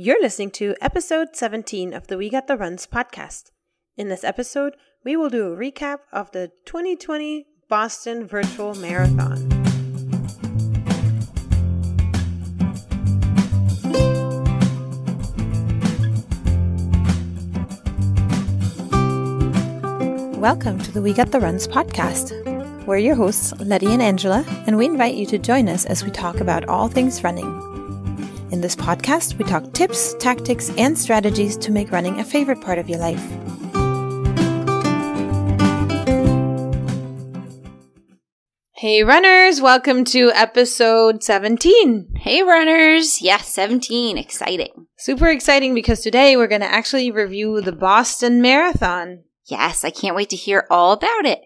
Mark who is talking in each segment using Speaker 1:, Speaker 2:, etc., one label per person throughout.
Speaker 1: You're listening to episode 17 of the We Got the Runs podcast. In this episode, we will do a recap of the 2020 Boston Virtual Marathon. Welcome to the We Got the Runs podcast. We're your hosts, Letty and Angela, and we invite you to join us as we talk about all things running. In this podcast, we talk tips, tactics, and strategies to make running a favorite part of your life. Hey, runners, welcome to episode 17.
Speaker 2: Hey, runners. Yes, 17. Exciting.
Speaker 1: Super exciting because today we're going to actually review the Boston Marathon.
Speaker 2: Yes, I can't wait to hear all about it.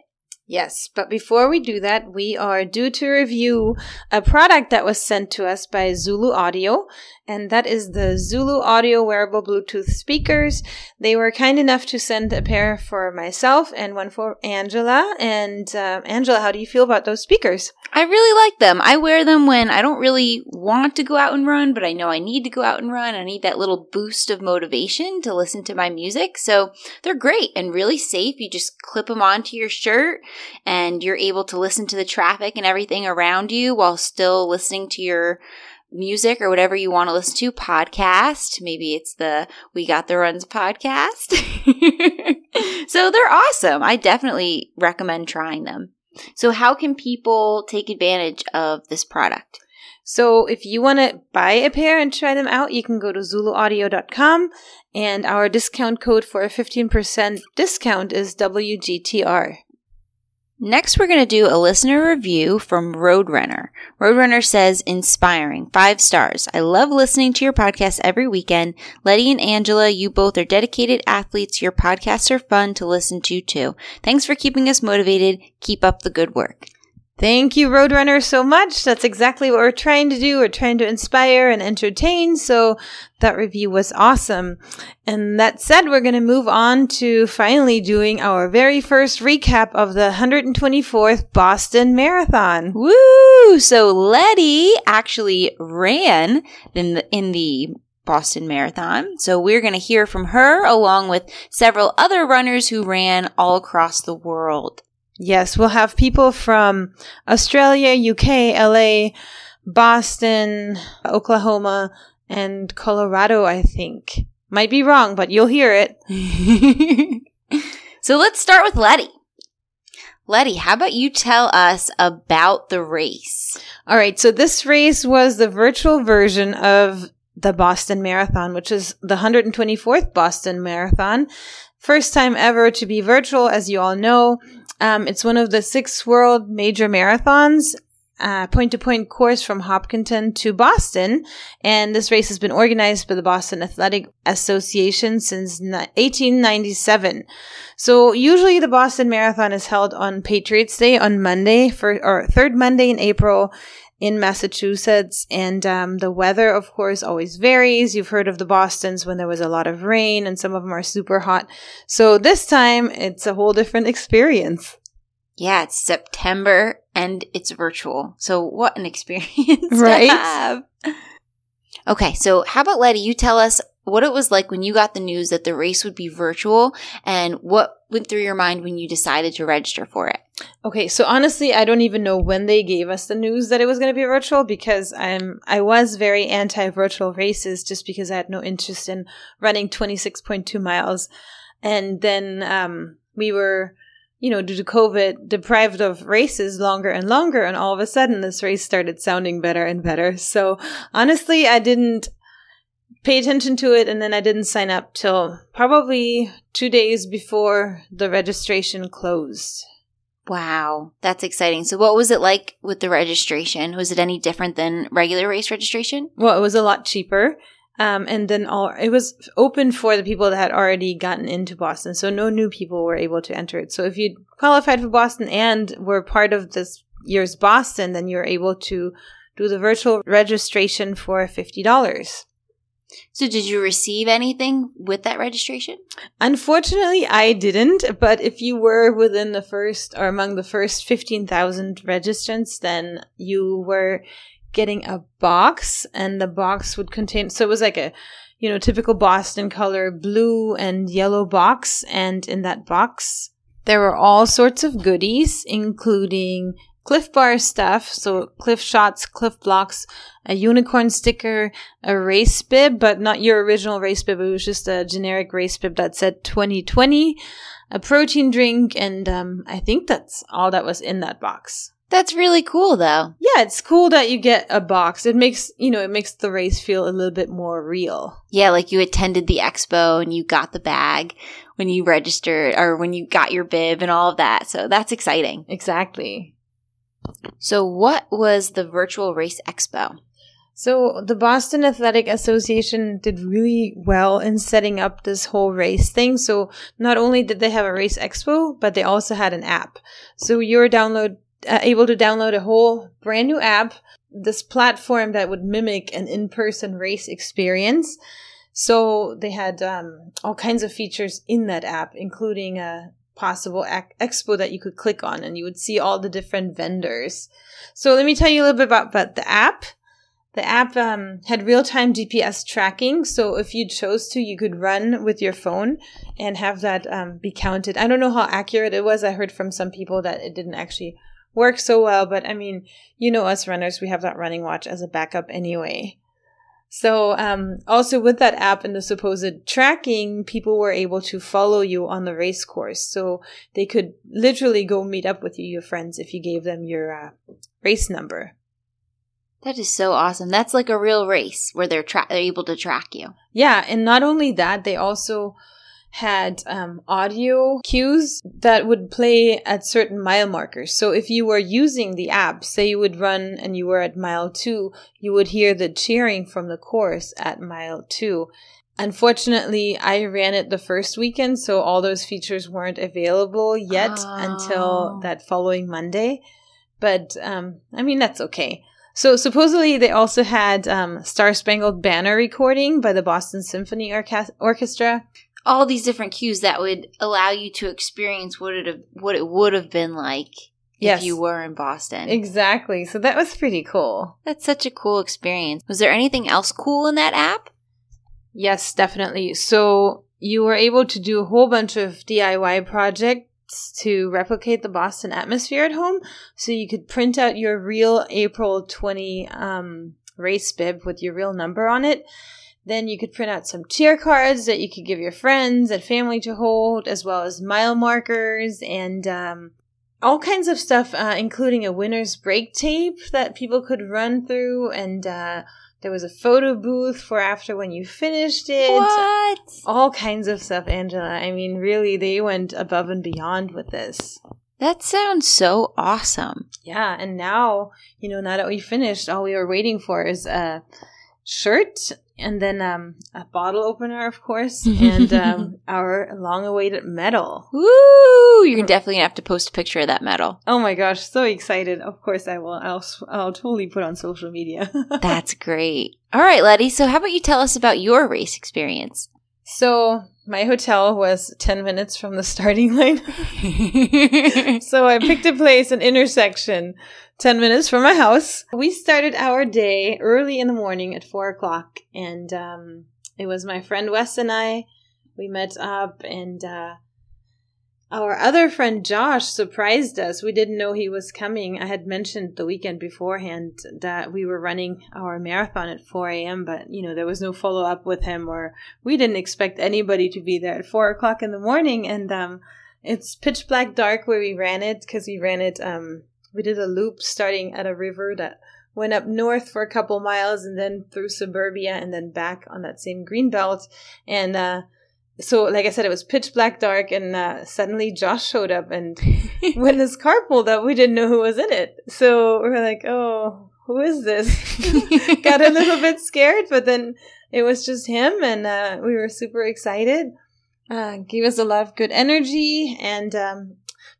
Speaker 1: Yes, but before we do that, we are due to review a product that was sent to us by Zulu Audio, and that is the Zulu Audio wearable Bluetooth speakers. They were kind enough to send a pair for myself and one for Angela. And uh, Angela, how do you feel about those speakers?
Speaker 2: I really like them. I wear them when I don't really want to go out and run, but I know I need to go out and run. I need that little boost of motivation to listen to my music. So they're great and really safe. You just clip them onto your shirt and you're able to listen to the traffic and everything around you while still listening to your music or whatever you want to listen to, podcast. Maybe it's the We Got the Runs podcast. so they're awesome. I definitely recommend trying them. So, how can people take advantage of this product?
Speaker 1: So, if you want to buy a pair and try them out, you can go to zuluaudio.com and our discount code for a 15% discount is WGTR.
Speaker 2: Next, we're going to do a listener review from Roadrunner. Roadrunner says, inspiring, five stars. I love listening to your podcast every weekend. Letty and Angela, you both are dedicated athletes. Your podcasts are fun to listen to too. Thanks for keeping us motivated. Keep up the good work.
Speaker 1: Thank you, Roadrunner, so much. That's exactly what we're trying to do. We're trying to inspire and entertain. So that review was awesome. And that said, we're going to move on to finally doing our very first recap of the 124th Boston Marathon.
Speaker 2: Woo! So Letty actually ran in the, in the Boston Marathon. So we're going to hear from her along with several other runners who ran all across the world.
Speaker 1: Yes, we'll have people from Australia, UK, LA, Boston, Oklahoma, and Colorado, I think. Might be wrong, but you'll hear it.
Speaker 2: so let's start with Letty. Letty, how about you tell us about the race?
Speaker 1: All right, so this race was the virtual version of the Boston Marathon, which is the 124th Boston Marathon. First time ever to be virtual, as you all know. Um, it's one of the six world major marathons, point to point course from Hopkinton to Boston. And this race has been organized by the Boston Athletic Association since 1897. So usually the Boston Marathon is held on Patriots Day on Monday for, or third Monday in April in Massachusetts. And um, the weather, of course, always varies. You've heard of the Bostons when there was a lot of rain, and some of them are super hot. So this time, it's a whole different experience.
Speaker 2: Yeah, it's September and it's virtual. So what an experience right? Okay, so how about Letty, you tell us what it was like when you got the news that the race would be virtual and what went through your mind when you decided to register for it?
Speaker 1: Okay, so honestly, I don't even know when they gave us the news that it was going to be virtual because I'm I was very anti-virtual races just because I had no interest in running 26.2 miles. And then um, we were you know, due to COVID, deprived of races longer and longer. And all of a sudden, this race started sounding better and better. So honestly, I didn't pay attention to it. And then I didn't sign up till probably two days before the registration closed.
Speaker 2: Wow, that's exciting. So, what was it like with the registration? Was it any different than regular race registration?
Speaker 1: Well, it was a lot cheaper. Um, and then all it was open for the people that had already gotten into Boston, so no new people were able to enter it. So if you qualified for Boston and were part of this year's Boston, then you're able to do the virtual registration for fifty dollars.
Speaker 2: So, did you receive anything with that registration?
Speaker 1: Unfortunately, I didn't. But if you were within the first or among the first 15,000 registrants, then you were getting a box, and the box would contain. So it was like a, you know, typical Boston color, blue and yellow box, and in that box there were all sorts of goodies, including Clif Bar stuff, so Clif Shots, Clif Bloks, a unicorn sticker, a race bib, but not your original race bib. It was just a generic race bib that said 2020, a protein drink, and um, I think that's all that was in that box.
Speaker 2: That's really cool, though.
Speaker 1: Yeah, it's cool that you get a box. It makes, you know, it makes the race feel a little bit more real.
Speaker 2: Yeah, like you attended the expo and you got the bag when you registered or when you got your bib and all of that. So that's exciting.
Speaker 1: Exactly.
Speaker 2: So, what was the virtual race expo?
Speaker 1: So, the Boston Athletic Association did really well in setting up this whole race thing. So, not only did they have a race expo, but they also had an app. So, you're download uh, able to download a whole brand new app, this platform that would mimic an in-person race experience. So, they had um, all kinds of features in that app, including a possible ac- expo that you could click on and you would see all the different vendors. So let me tell you a little bit about, about the app. The app um, had real time GPS tracking. So if you chose to, you could run with your phone and have that um, be counted. I don't know how accurate it was. I heard from some people that it didn't actually work so well. But I mean, you know, us runners, we have that running watch as a backup anyway. So, um, also with that app and the supposed tracking, people were able to follow you on the race course. So they could literally go meet up with you, your friends, if you gave them your uh, race number.
Speaker 2: That is so awesome. That's like a real race where they're tra- they're able to track you.
Speaker 1: Yeah, and not only that, they also had um, audio cues that would play at certain mile markers. So if you were using the app, say you would run and you were at mile two, you would hear the cheering from the course at mile two. Unfortunately, I ran it the first weekend, so all those features weren't available yet oh. until that following Monday. But um, I mean, that's okay. So supposedly they also had um, Star Spangled Banner recording by the Boston Symphony Orchestra
Speaker 2: all these different cues that would allow you to experience what it have, what it would have been like yes. if you were in Boston.
Speaker 1: Exactly. So that was pretty cool.
Speaker 2: That's such a cool experience. Was there anything else cool in that app?
Speaker 1: Yes, definitely. So you were able to do a whole bunch of DIY projects to replicate the Boston atmosphere at home. So you could print out your real April 20 um, race bib with your real number on it then you could print out some cheer cards that you could give your friends and family to hold, as well as mile markers and um, all kinds of stuff, uh, including a winner's break tape that people could run through. And uh, there was a photo booth for after when you finished it.
Speaker 2: What?
Speaker 1: All kinds of stuff, Angela. I mean, really, they went above and beyond with this.
Speaker 2: That sounds so awesome.
Speaker 1: Yeah, and now, you know, now that we finished, all we were waiting for is a shirt and then um, a bottle opener, of course, and um, our long-awaited medal.
Speaker 2: Woo! You're definitely gonna have to post a picture of that medal.
Speaker 1: Oh my gosh, so excited! Of course, I will. I'll I'll totally put on social media.
Speaker 2: That's great. All right, Letty. So, how about you tell us about your race experience?
Speaker 1: So, my hotel was 10 minutes from the starting line. so I picked a place, an intersection 10 minutes from my house. We started our day early in the morning at 4 o'clock, and um, it was my friend Wes and I. We met up, and uh, our other friend Josh surprised us. We didn't know he was coming. I had mentioned the weekend beforehand that we were running our marathon at 4 a.m., but you know, there was no follow up with him, or we didn't expect anybody to be there at 4 o'clock in the morning. And um, it's pitch black dark where we ran it because we ran it, um, we did a loop starting at a river that went up north for a couple miles and then through suburbia and then back on that same green belt. And, uh, so like I said, it was pitch black dark, and uh, suddenly Josh showed up, and when his car pulled up, we didn't know who was in it. So we're like, "Oh, who is this?" Got a little bit scared, but then it was just him, and uh, we were super excited. Uh, gave us a lot of good energy, and um,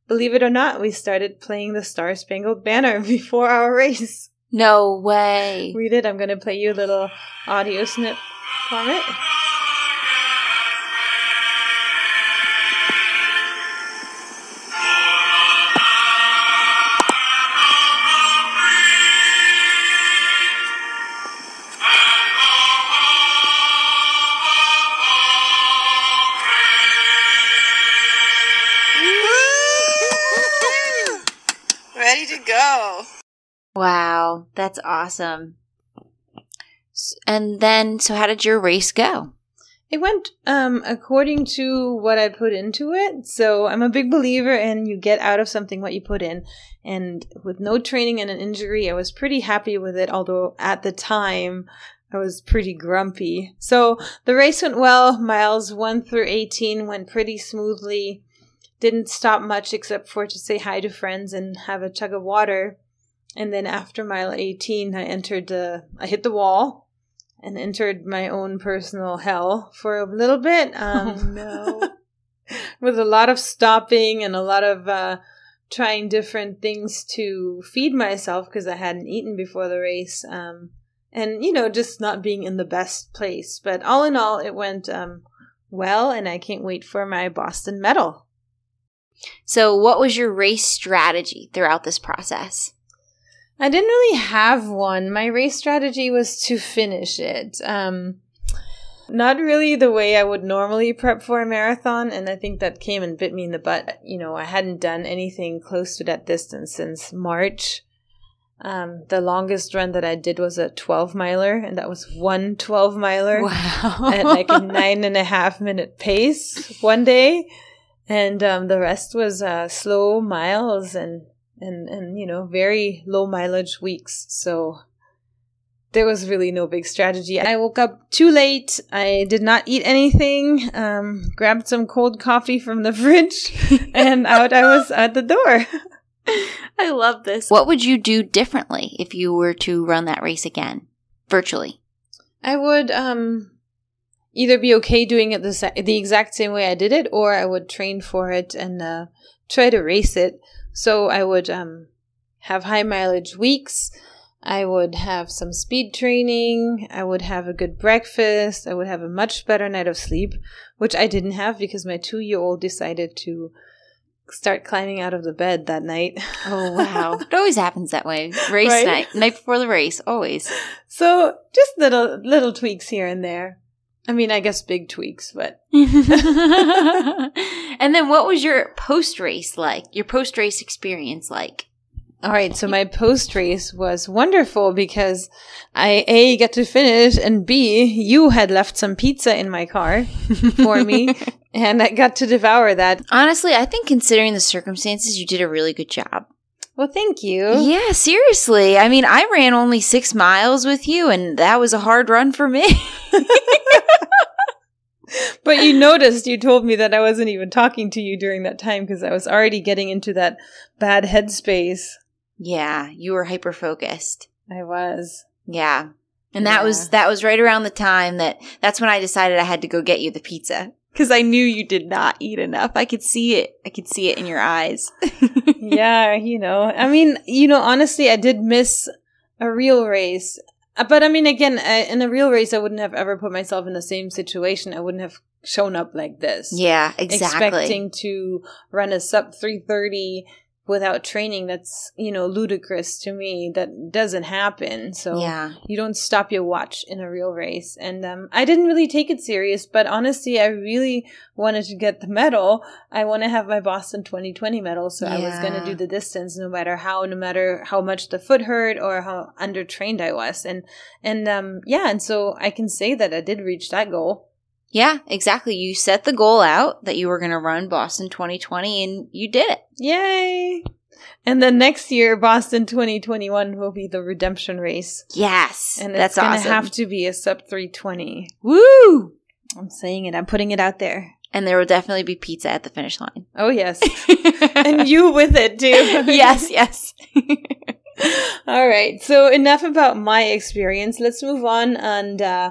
Speaker 1: believe it or not, we started playing the Star Spangled Banner before our race.
Speaker 2: No way.
Speaker 1: We did. I'm going to play you a little audio snip from it.
Speaker 2: That's awesome. And then, so how did your race go?
Speaker 1: It went um, according to what I put into it. So I'm a big believer in you get out of something what you put in. And with no training and an injury, I was pretty happy with it. Although at the time, I was pretty grumpy. So the race went well. Miles 1 through 18 went pretty smoothly. Didn't stop much except for to say hi to friends and have a chug of water. And then after mile 18, I entered the, I hit the wall and entered my own personal hell for a little bit. Um,
Speaker 2: no.
Speaker 1: with a lot of stopping and a lot of uh, trying different things to feed myself because I hadn't eaten before the race. Um, and, you know, just not being in the best place. But all in all, it went um, well, and I can't wait for my Boston medal.
Speaker 2: So, what was your race strategy throughout this process?
Speaker 1: I didn't really have one. My race strategy was to finish it. Um, not really the way I would normally prep for a marathon, and I think that came and bit me in the butt. You know, I hadn't done anything close to that distance since March. Um, the longest run that I did was a 12 miler, and that was one 12 miler
Speaker 2: Wow.
Speaker 1: at like a nine and a half minute pace one day. And um, the rest was uh, slow miles and, and, and, you know, very low mileage weeks. So there was really no big strategy. I woke up too late. I did not eat anything. Um, grabbed some cold coffee from the fridge, and out I was at the door.
Speaker 2: I love this. What would you do differently if you were to run that race again, virtually?
Speaker 1: I would um, either be okay doing it the sa- the exact same way I did it, or I would train for it and uh, try to race it. So I would um, have high mileage weeks. I would have some speed training. I would have a good breakfast. I would have a much better night of sleep, which I didn't have because my two year old decided to start climbing out of the bed that night.
Speaker 2: Oh, wow. it always happens that way. Race
Speaker 1: Right?
Speaker 2: night, night before the race, always.
Speaker 1: So just little little tweaks here and there. I mean, I guess big tweaks, but
Speaker 2: and then what was your post race like? Your post race experience like?
Speaker 1: All right, so my post race was wonderful because I A got to finish and B you had left some pizza in my car for me and I got to devour that.
Speaker 2: Honestly, I think considering the circumstances, you did a really good job.
Speaker 1: Well, thank you.
Speaker 2: Yeah, seriously. I mean, I ran only six miles with you, and that was a hard run for me.
Speaker 1: But you noticed you told me that I wasn't even talking to you during that time because I was already getting into that bad headspace.
Speaker 2: yeah, you were hyper focused.
Speaker 1: I was.
Speaker 2: Yeah. And that was that was right around the time that that's when I decided I had to go get you the pizza cuz I knew you did not eat enough. I could see it. I could see it in your eyes.
Speaker 1: yeah, you know, I mean, you know, honestly, I did miss a real race. Uh, But I mean, again, I, in a real race, I wouldn't have ever put myself in the same situation. I wouldn't have shown up like this.
Speaker 2: yeah, exactly.
Speaker 1: Expecting to run a sub 330 without training, that's, you know, ludicrous to me. That doesn't happen. So
Speaker 2: Yeah.
Speaker 1: you don't stop your watch in a real race. And um, I didn't really take it serious, but honestly, I really wanted to get the medal. I want to have my Boston 2020 medal, so I was going to do the distance no matter how, no matter how much the foot hurt or how undertrained I was. And and um, yeah, and so I can say that I did reach that goal.
Speaker 2: Yeah, exactly. You set the goal out that you were going to run Boston 2020 and you did it.
Speaker 1: Yay! And then next year, Boston 2021 will be the redemption race.
Speaker 2: Yes.
Speaker 1: And
Speaker 2: that's
Speaker 1: it's going to
Speaker 2: awesome.
Speaker 1: have to be a sub 320.
Speaker 2: Woo!
Speaker 1: I'm saying it. I'm putting it out there.
Speaker 2: And there will definitely be pizza at the finish line.
Speaker 1: Oh, yes. and you with it too.
Speaker 2: yes, yes.
Speaker 1: All right. So enough about my experience. Let's move on and uh,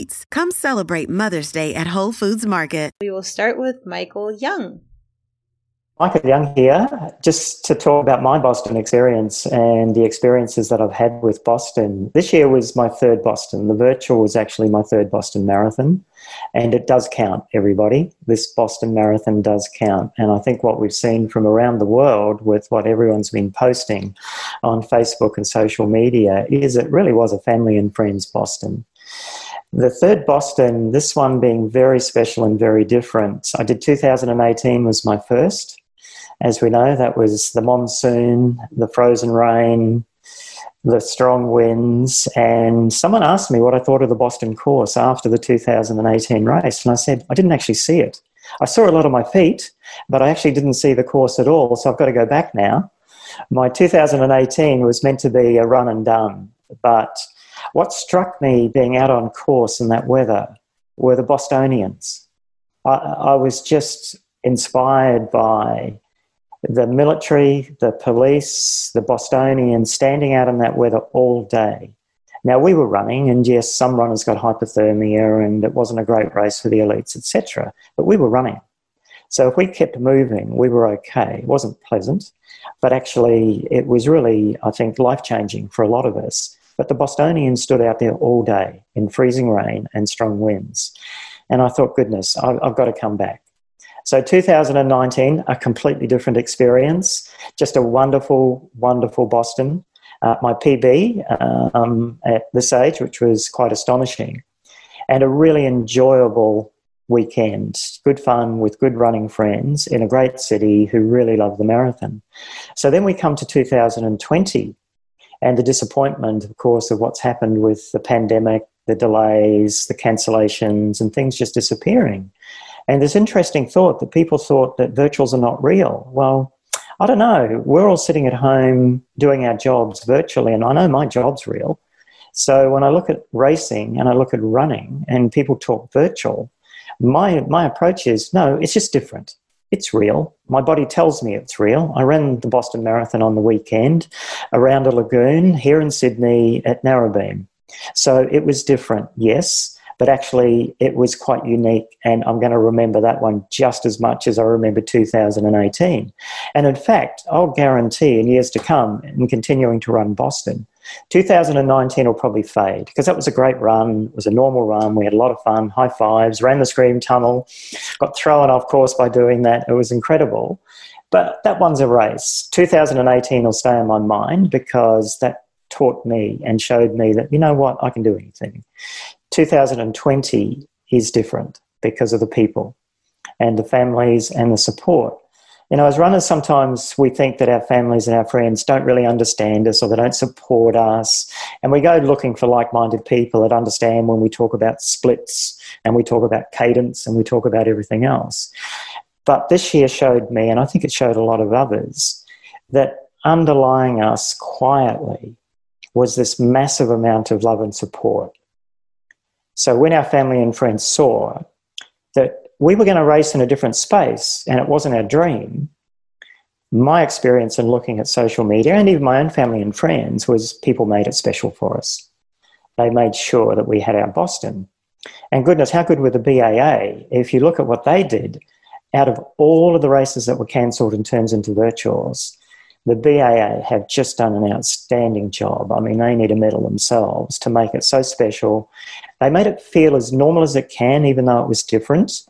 Speaker 3: Come celebrate Mother's Day at Whole Foods Market.
Speaker 1: We will start with Michael Young.
Speaker 4: Michael Young here, just to talk about my Boston experience and the experiences that I've had with Boston. This year was my third Boston. The virtual was actually my third Boston Marathon, and it does count, everybody. This Boston Marathon does count. And I think what we've seen from around the world with what everyone's been posting on Facebook and social media is it really was a family and friends Boston. The third Boston, this one being very special and very different. I did 2018 was my first as we know, that was the monsoon, the frozen rain, the strong winds. And someone asked me what I thought of the Boston course after the 2018 race. And I said, I didn't actually see it. I saw a lot of my feet, but I actually didn't see the course at all. So I've got to go back now. My 2018 was meant to be a run and done. But what struck me being out on course in that weather were the Bostonians. I, I was just inspired by the military, the police, the Bostonians standing out in that weather all day. Now we were running, and yes, some runners got hypothermia, and it wasn't a great race for the elites, etc. But we were running, so if we kept moving, we were okay. It wasn't pleasant, but actually, it was really, I think, life changing for a lot of us. But the Bostonians stood out there all day in freezing rain and strong winds, and I thought, goodness, I've got to come back. So 2019, a completely different experience. Just a wonderful, wonderful Boston. Uh, my PB um, at this age, which was quite astonishing, and a really enjoyable weekend. Good fun with good running friends in a great city who really love the marathon. So then we come to 2020, and the disappointment, of course, of what's happened with the pandemic, the delays, the cancellations, and things just disappearing. And this interesting thought that people thought that virtuals are not real. Well, I don't know. We're all sitting at home doing our jobs virtually, and I know my job's real. So when I look at racing and I look at running and people talk virtual, my, my approach is no, it's just different. It's real. My body tells me it's real. I ran the Boston Marathon on the weekend around a lagoon here in Sydney at Narrabeen. So it was different, yes but actually it was quite unique and i'm going to remember that one just as much as i remember 2018 and in fact i'll guarantee in years to come in continuing to run boston 2019 will probably fade because that was a great run. It was a normal run. We had a lot of fun high fives ran the scream tunnel got thrown off course by doing that. It was incredible. But that one's a race. 2018 will stay in my mind because that taught me and showed me that you know what i can do anything. 2020 is different because of the people and the families and the support. You know, as runners, sometimes we think that our families and our friends don't really understand us or they don't support us. And we go looking for like minded people that understand when we talk about splits and we talk about cadence and we talk about everything else. But this year showed me, and I think it showed a lot of others, that underlying us quietly was this massive amount of love and support. So when our family and friends saw that we were going to race in a different space and it wasn't our dream, my experience in looking at social media and even my own family and friends was people made it special for us. They made sure that we had our Boston. And goodness, how good were the BAA? If you look at what they did, out of all of the races that were cancelled and turned into virtuals, the BAA have just done an outstanding job. I mean, they need a medal themselves to make it so special. They made it feel as normal as it can, even though it was different.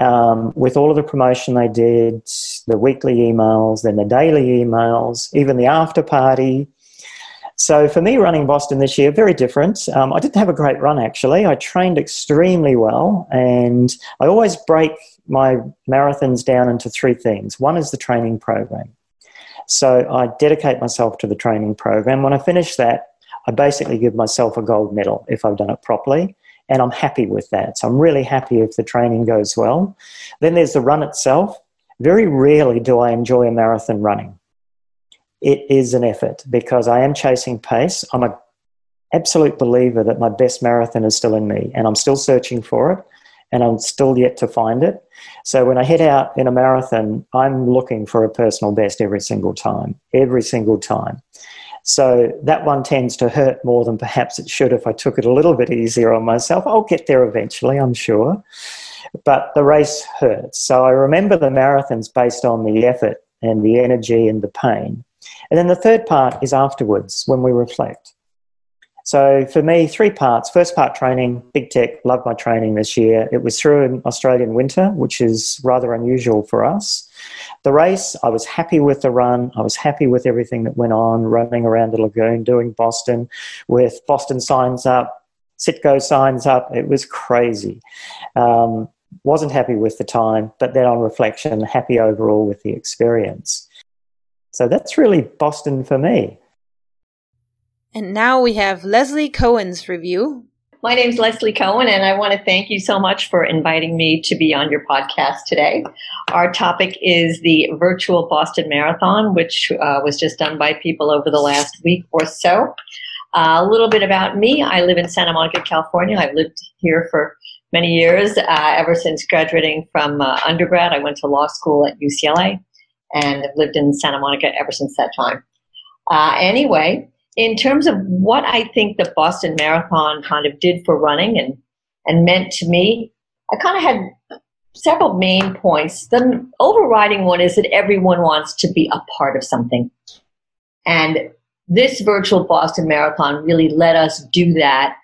Speaker 4: Um, with all of the promotion they did, the weekly emails, then the daily emails, even the after party. So for me, running Boston this year, very different. Um, I didn't have a great run actually. I trained extremely well, and I always break my marathons down into three things. One is the training program. So I dedicate myself to the training program. When I finish that, I basically give myself a gold medal if I've done it properly. And I'm happy with that. So I'm really happy if the training goes well. Then there's the run itself. Very rarely do I enjoy a marathon running. It is an effort because I am chasing pace. I'm an absolute believer that my best marathon is still in me and I'm still searching for it and I'm still yet to find it. So when I head out in a marathon, I'm looking for a personal best every single time, every single time. So that one tends to hurt more than perhaps it should if I took it a little bit easier on myself. I'll get there eventually, I'm sure. but the race hurts. So I remember the marathons based on the effort and the energy and the pain. And then the third part is afterwards when we reflect. So for me, three parts. First part training, big tech, loved my training this year. It was through an Australian winter, which is rather unusual for us. The race, I was happy with the run. I was happy with everything that went on, running around the lagoon, doing Boston with Boston signs up, Citgo signs up. It was crazy. Um, wasn't happy with the time, but then on reflection, happy overall with the experience. So that's really Boston for me.
Speaker 1: And now we have Leslie Cohen's review.
Speaker 5: My name is Leslie Cohen, and I want to thank you so much for inviting me to be on your podcast today. Our topic is the virtual Boston Marathon, which uh, was just done by people over the last week or so. Uh, a little bit about me I live in Santa Monica, California. I've lived here for many years, uh, ever since graduating from uh, undergrad. I went to law school at UCLA and have lived in Santa Monica ever since that time. Uh, anyway, in terms of what I think the Boston Marathon kind of did for running and, and meant to me, I kind of had several main points. The overriding one is that everyone wants to be a part of something. And this virtual Boston Marathon really let us do that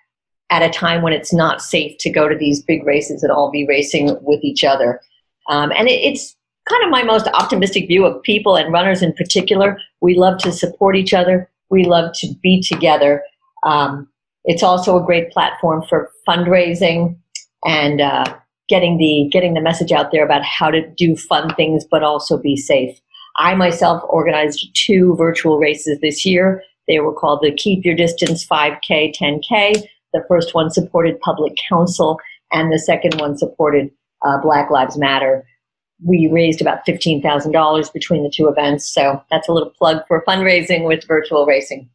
Speaker 5: at a time when it's not safe to go to these big races and all be racing with each other. Um, and it, it's kind of my most optimistic view of people and runners in particular. We love to support each other we love to be together. Um, it's also a great platform for fundraising and uh, getting the getting the message out there about how to do fun things, but also be safe. I myself organized two virtual races this year. They were called the Keep Your Distance 5K, 10K. The first one supported Public Counsel, and the second one supported uh, Black Lives Matter we raised about $15,000 between the two events. So that's a little plug for fundraising with virtual racing.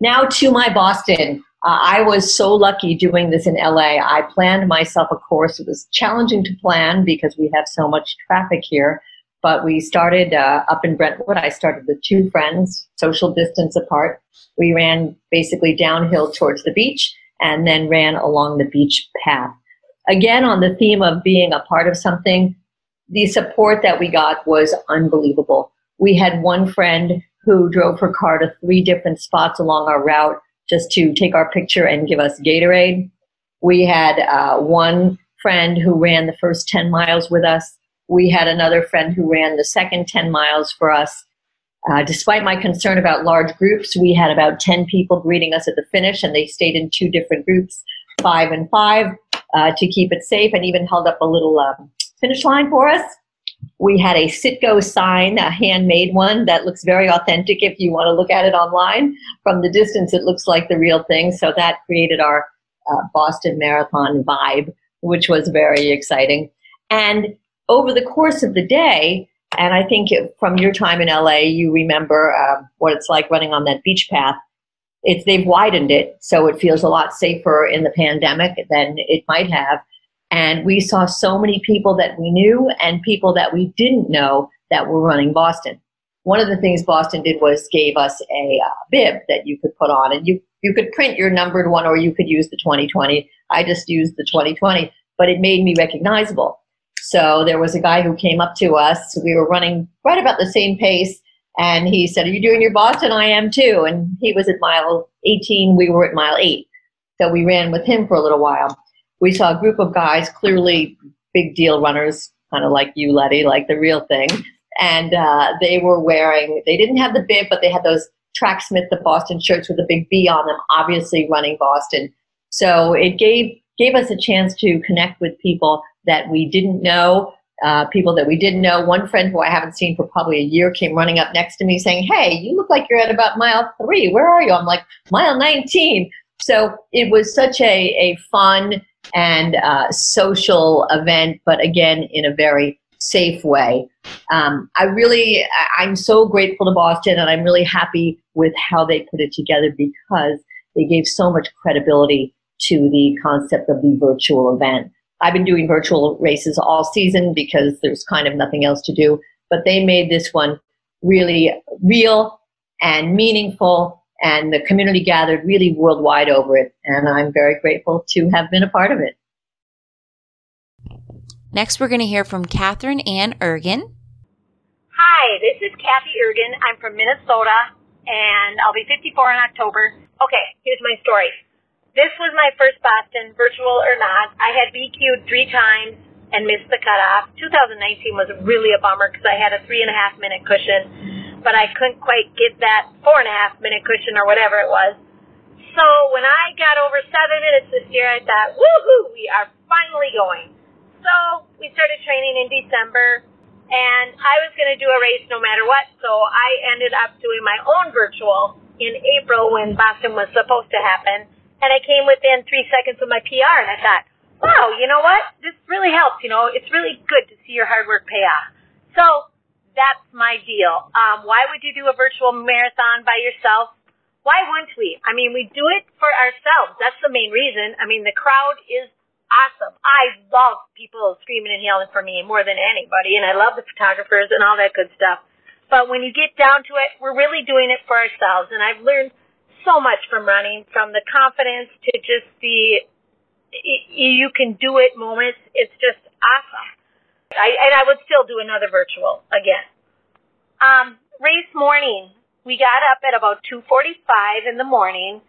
Speaker 5: Now to my Boston. Uh, I was so lucky doing this in LA. I planned myself a course. It was challenging to plan because we have so much traffic here. But we started uh, up in Brentwood. I started with two friends, social distance apart. We ran basically downhill towards the beach and then ran along the beach path. Again, on the theme of being a part of something, the support that we got was unbelievable. We had one friend who drove her car to three different spots along our route just to take our picture and give us Gatorade. We had uh, one friend who ran the first 10 miles with us. We had another friend who ran the second 10 miles for us. Uh, despite my concern about large groups, we had about 10 people greeting us at the finish, and they stayed in two different groups, five and five, uh, to keep it safe, and even held up a little um, finish line for us. We had a Citgo sign, a handmade one that looks very authentic if you want to look at it online. From the distance, it looks like the real thing. So that created our uh, Boston Marathon vibe, which was very exciting. And over the course of the day, and I think from your time in LA, you remember uh, what it's like running on that beach path. It's they've widened it, so it feels a lot safer in the pandemic than it might have. And we saw so many people that we knew and people that we didn't know that were running Boston. One of the things Boston did was gave us a uh, bib that you could put on, and you you could print your numbered one, or you could use the 2020. I just used the 2020, but it made me recognizable. So there was a guy who came up to us. We were running right about the same pace, and he said, "Are you doing your Boston?" I am too. And he was at mile 18. We were at mile eight. So we ran with him for a little while we saw a group of guys, clearly big deal runners, kind of like you, Letty, like the real thing. And uh, they were wearing, they didn't have the bib, but they had those Tracksmith, the Boston shirts with a big B on them, obviously running Boston. So it gave gave us a chance to connect with people that we didn't know, uh, people that we didn't know. One friend who I haven't seen for probably a year came running up next to me saying, Hey, you look like you're at about mile three. Where are you? I'm like, mile 19. So it was such a, a fun and uh, social event, but again, in a very safe way. Um, I really, I'm so grateful to Boston, and I'm really happy with how they put it together because they gave so much credibility to the concept of the virtual event. I've been doing virtual races all season because there's kind of nothing else to do, but they made this one really real and meaningful and the community gathered really worldwide over it. And I'm very grateful to have been a part of it.
Speaker 2: Next, we're going to hear from Catherine Ann Ergen.
Speaker 6: Hi, this is Kathy Ergen. I'm from Minnesota, and I'll be 54 in October. Okay, here's my story. This was my first Boston, virtual or not. I had BQ'd three times and missed the cutoff. 2019 was really a bummer because I had a three and a half minute cushion, but I couldn't quite get that four and a half minute cushion or whatever it was. So when I got over seven minutes this year, I thought, woohoo, we are finally going. So we started training in December, and I was going to do a race no matter what. So I ended up doing my own virtual in April when Boston was supposed to happen and I came within three seconds of my PR, and I thought, wow, you know what? This really helps. You know, it's really good to see your hard work pay off. So that's my deal. Um, why would you do a virtual marathon by yourself? Why wouldn't we? I mean, we do it for ourselves. That's the main reason. I mean, the crowd is awesome. I love people screaming and yelling for me more than anybody, and I love the photographers and all that good stuff. But when you get down to it, we're really doing it for ourselves, and I've learned – so much from running, from the confidence to just the you can do it moments. It's just awesome. I, and I would still do another virtual again. Um, race morning, we got up at about 2:45 in the morning.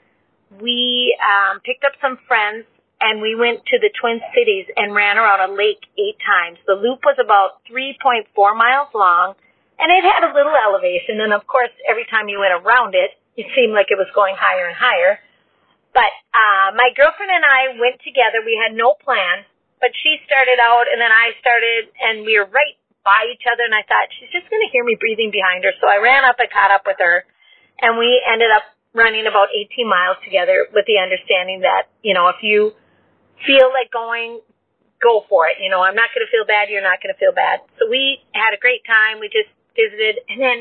Speaker 6: We um, picked up some friends and we went to the Twin Cities and ran around a lake eight times. The loop was about 3.4 miles long, and it had a little elevation. And of course, every time you went around it, it seemed like it was going higher and higher. But uh, my girlfriend and I went together. We had no plan, but she started out, and then I started, and we were right by each other. And I thought she's just going to hear me breathing behind her, so I ran up and caught up with her, and we ended up running about 18 miles together with the understanding that you know if you feel like going go for it. You know, I'm not going to feel bad. You're not going to feel bad. So we had a great time. We just visited, and then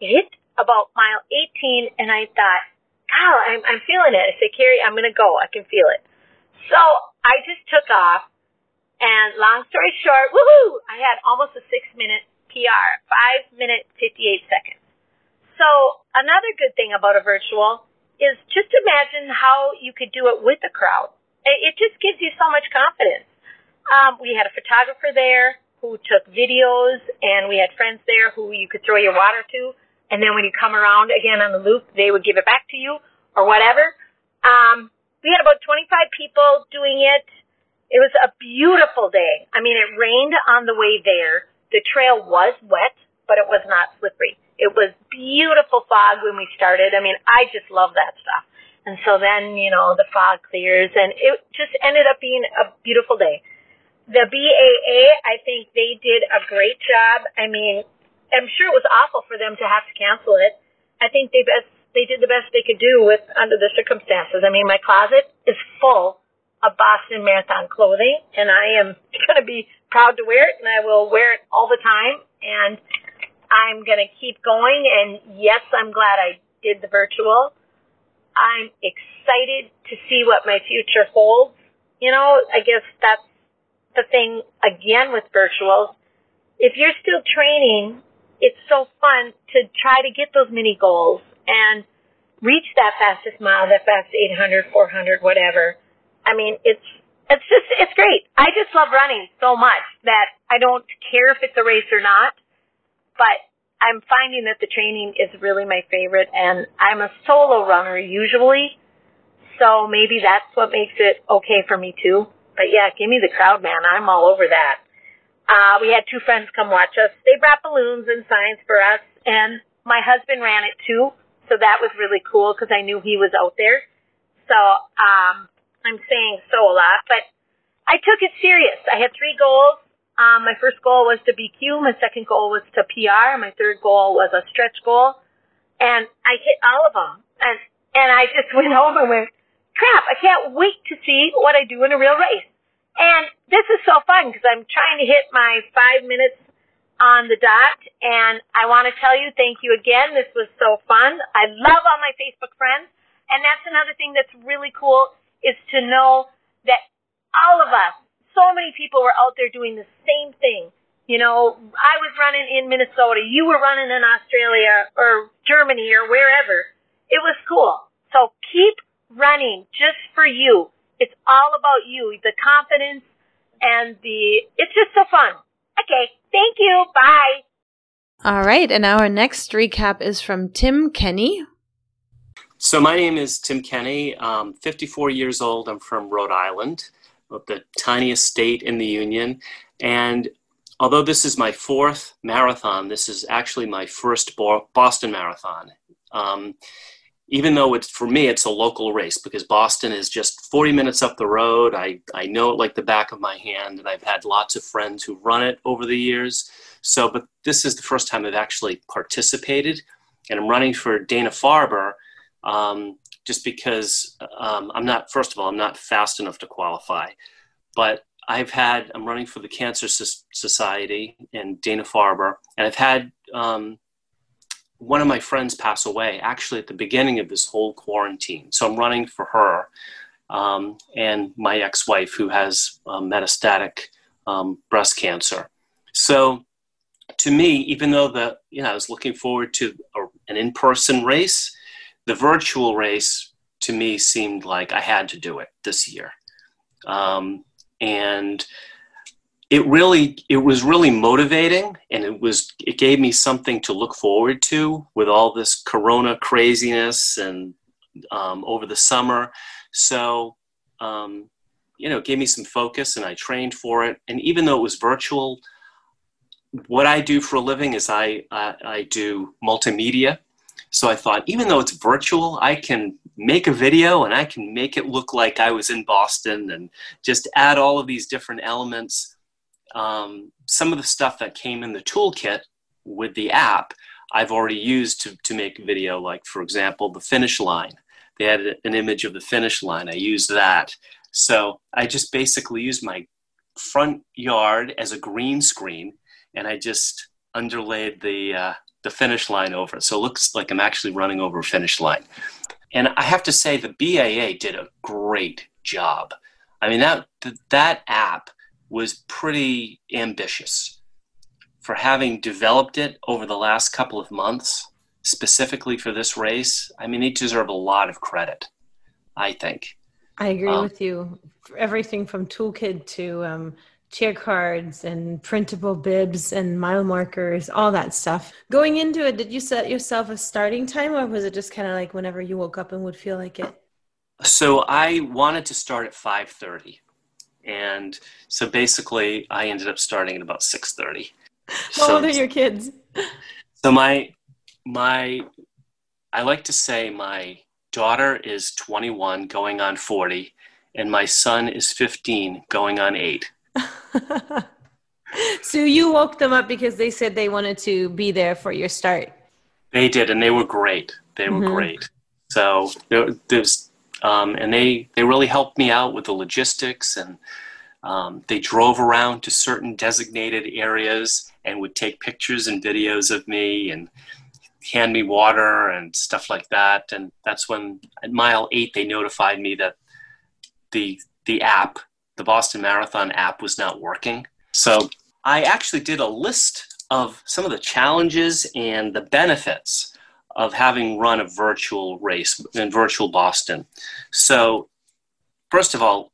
Speaker 6: it hit about mile 18, and I thought, God, I'm, I'm feeling it. I said, Carrie, I'm going to go. I can feel it. So I just took off, and long story short, woohoo! I had almost a six minute PR, five minute 58 seconds. So another good thing about a virtual is just imagine how you could do it with a crowd. It just gives you so much confidence. Um, we had a photographer there who took videos, and we had friends there who you could throw your water to and then when you come around again on the loop, they would give it back to you or whatever. Um, we had about 25 people doing it. It was a beautiful day. I mean, it rained on the way there. The trail was wet, but it was not slippery. It was beautiful fog when we started. I mean, I just love that stuff. And so then, you know, the fog clears and it just ended up being a beautiful day. The BAA, I think they did a great job. I mean, I'm sure it was awful for them to have to cancel it. I think they best they did the best they could do with under the circumstances. I mean, my closet is full of Boston Marathon clothing, and I am going to be proud to wear it, and I will wear it all the time. And I'm going to keep going. And yes, I'm glad I did the virtual. I'm excited to see what my future holds. You know, I guess that's the thing again with virtuals. If you're still training it's so fun to try to get those mini goals and reach that fastest mile, that fast 800, 400, whatever. I mean, it's, it's just, it's great. I just love running so much that I don't care if it's a race or not, but I'm finding that the training is really my favorite and I'm a solo runner usually. So maybe that's what makes it okay for me too. But yeah, give me the crowd, man. I'm all over that. Uh, we had two friends come watch us. They brought balloons and signs for us, and my husband ran it too, so that was really cool because I knew he was out there. So um, I'm saying so a lot, but I took it serious. I had three goals. Um, my first goal was to BQ. My second goal was to PR. My third goal was a stretch goal, and I hit all of them. And and I just went home and went, crap! I can't wait to see what I do in a real race. And this is so fun because I'm trying to hit my five minutes on the dot. And I want to tell you thank you again. This was so fun. I love all my Facebook friends. And that's another thing that's really cool is to know that all of us, so many people were out there doing the same thing. You know, I was running in Minnesota. You were running in Australia or Germany or wherever. It was cool. So keep running just for you. It's all about you, the confidence, and the it's just so fun. Okay, thank you. Bye.
Speaker 1: All right, and our next recap is from Tim Kenny.
Speaker 7: So my name is Tim Kenny. I'm 54 years old. I'm from Rhode Island, the tiniest state in the Union, and although this is my fourth marathon, this is actually my first Boston Marathon. Um, even though it's for me, it's a local race because Boston is just 40 minutes up the road. I, I know it like the back of my hand, and I've had lots of friends who run it over the years. So, but this is the first time I've actually participated, and I'm running for Dana Farber um, just because um, I'm not, first of all, I'm not fast enough to qualify, but I've had, I'm running for the Cancer Society and Dana Farber, and I've had um, one of my friends pass away actually at the beginning of this whole quarantine. So I'm running for her um, and my ex wife who has um, metastatic um, breast cancer. So to me, even though the, you know, I was looking forward to a, an in person race, the virtual race to me seemed like I had to do it this year. Um, and it really it was really motivating and it was it gave me something to look forward to with all this corona craziness and um, over the summer. So um, you know gave me some focus and i trained for it. And even though it was virtual what i do for a living is i i, I do multimedia so I thought, even though it's virtual, I can make a video and I can make it look like I was in Boston and just add all of these different elements. Um, some of the stuff that came in the toolkit with the app, I've already used to, to make video, like, for example, the finish line. They had an image of the finish line. I used that. So I just basically used my front yard as a green screen and I just underlaid the, uh, the finish line over. So it looks like I'm actually running over a finish line. And I have to say, the BAA did a great job. I mean, that, that app was pretty ambitious for having developed it over the last couple of months, specifically for this race. I mean, they deserve a lot of credit, I think.
Speaker 1: I agree um, with you. Everything from Toolkit to um, cheer cards and printable bibs and mile markers, all that stuff. Going into it, did you set yourself a starting time or was it just kind of like whenever you woke up and would feel like it?
Speaker 7: So I wanted to start at 5:30. And so basically I ended up starting at about 6:30.
Speaker 1: How so, old are your kids?
Speaker 7: So my my I like to say my daughter is 21 going on 40 and my son is 15 going on 8.
Speaker 1: so you woke them up because they said they wanted to be there for your start.
Speaker 7: They did, and they were great. They were mm-hmm. great. So there, there's, um, and they they really helped me out with the logistics, and um, they drove around to certain designated areas and would take pictures and videos of me and hand me water and stuff like that. And that's when at mile eight they notified me that the the app the Boston Marathon app was not working. So I actually did a list of some of the challenges and the benefits of having run a virtual race in virtual Boston. So, first of all,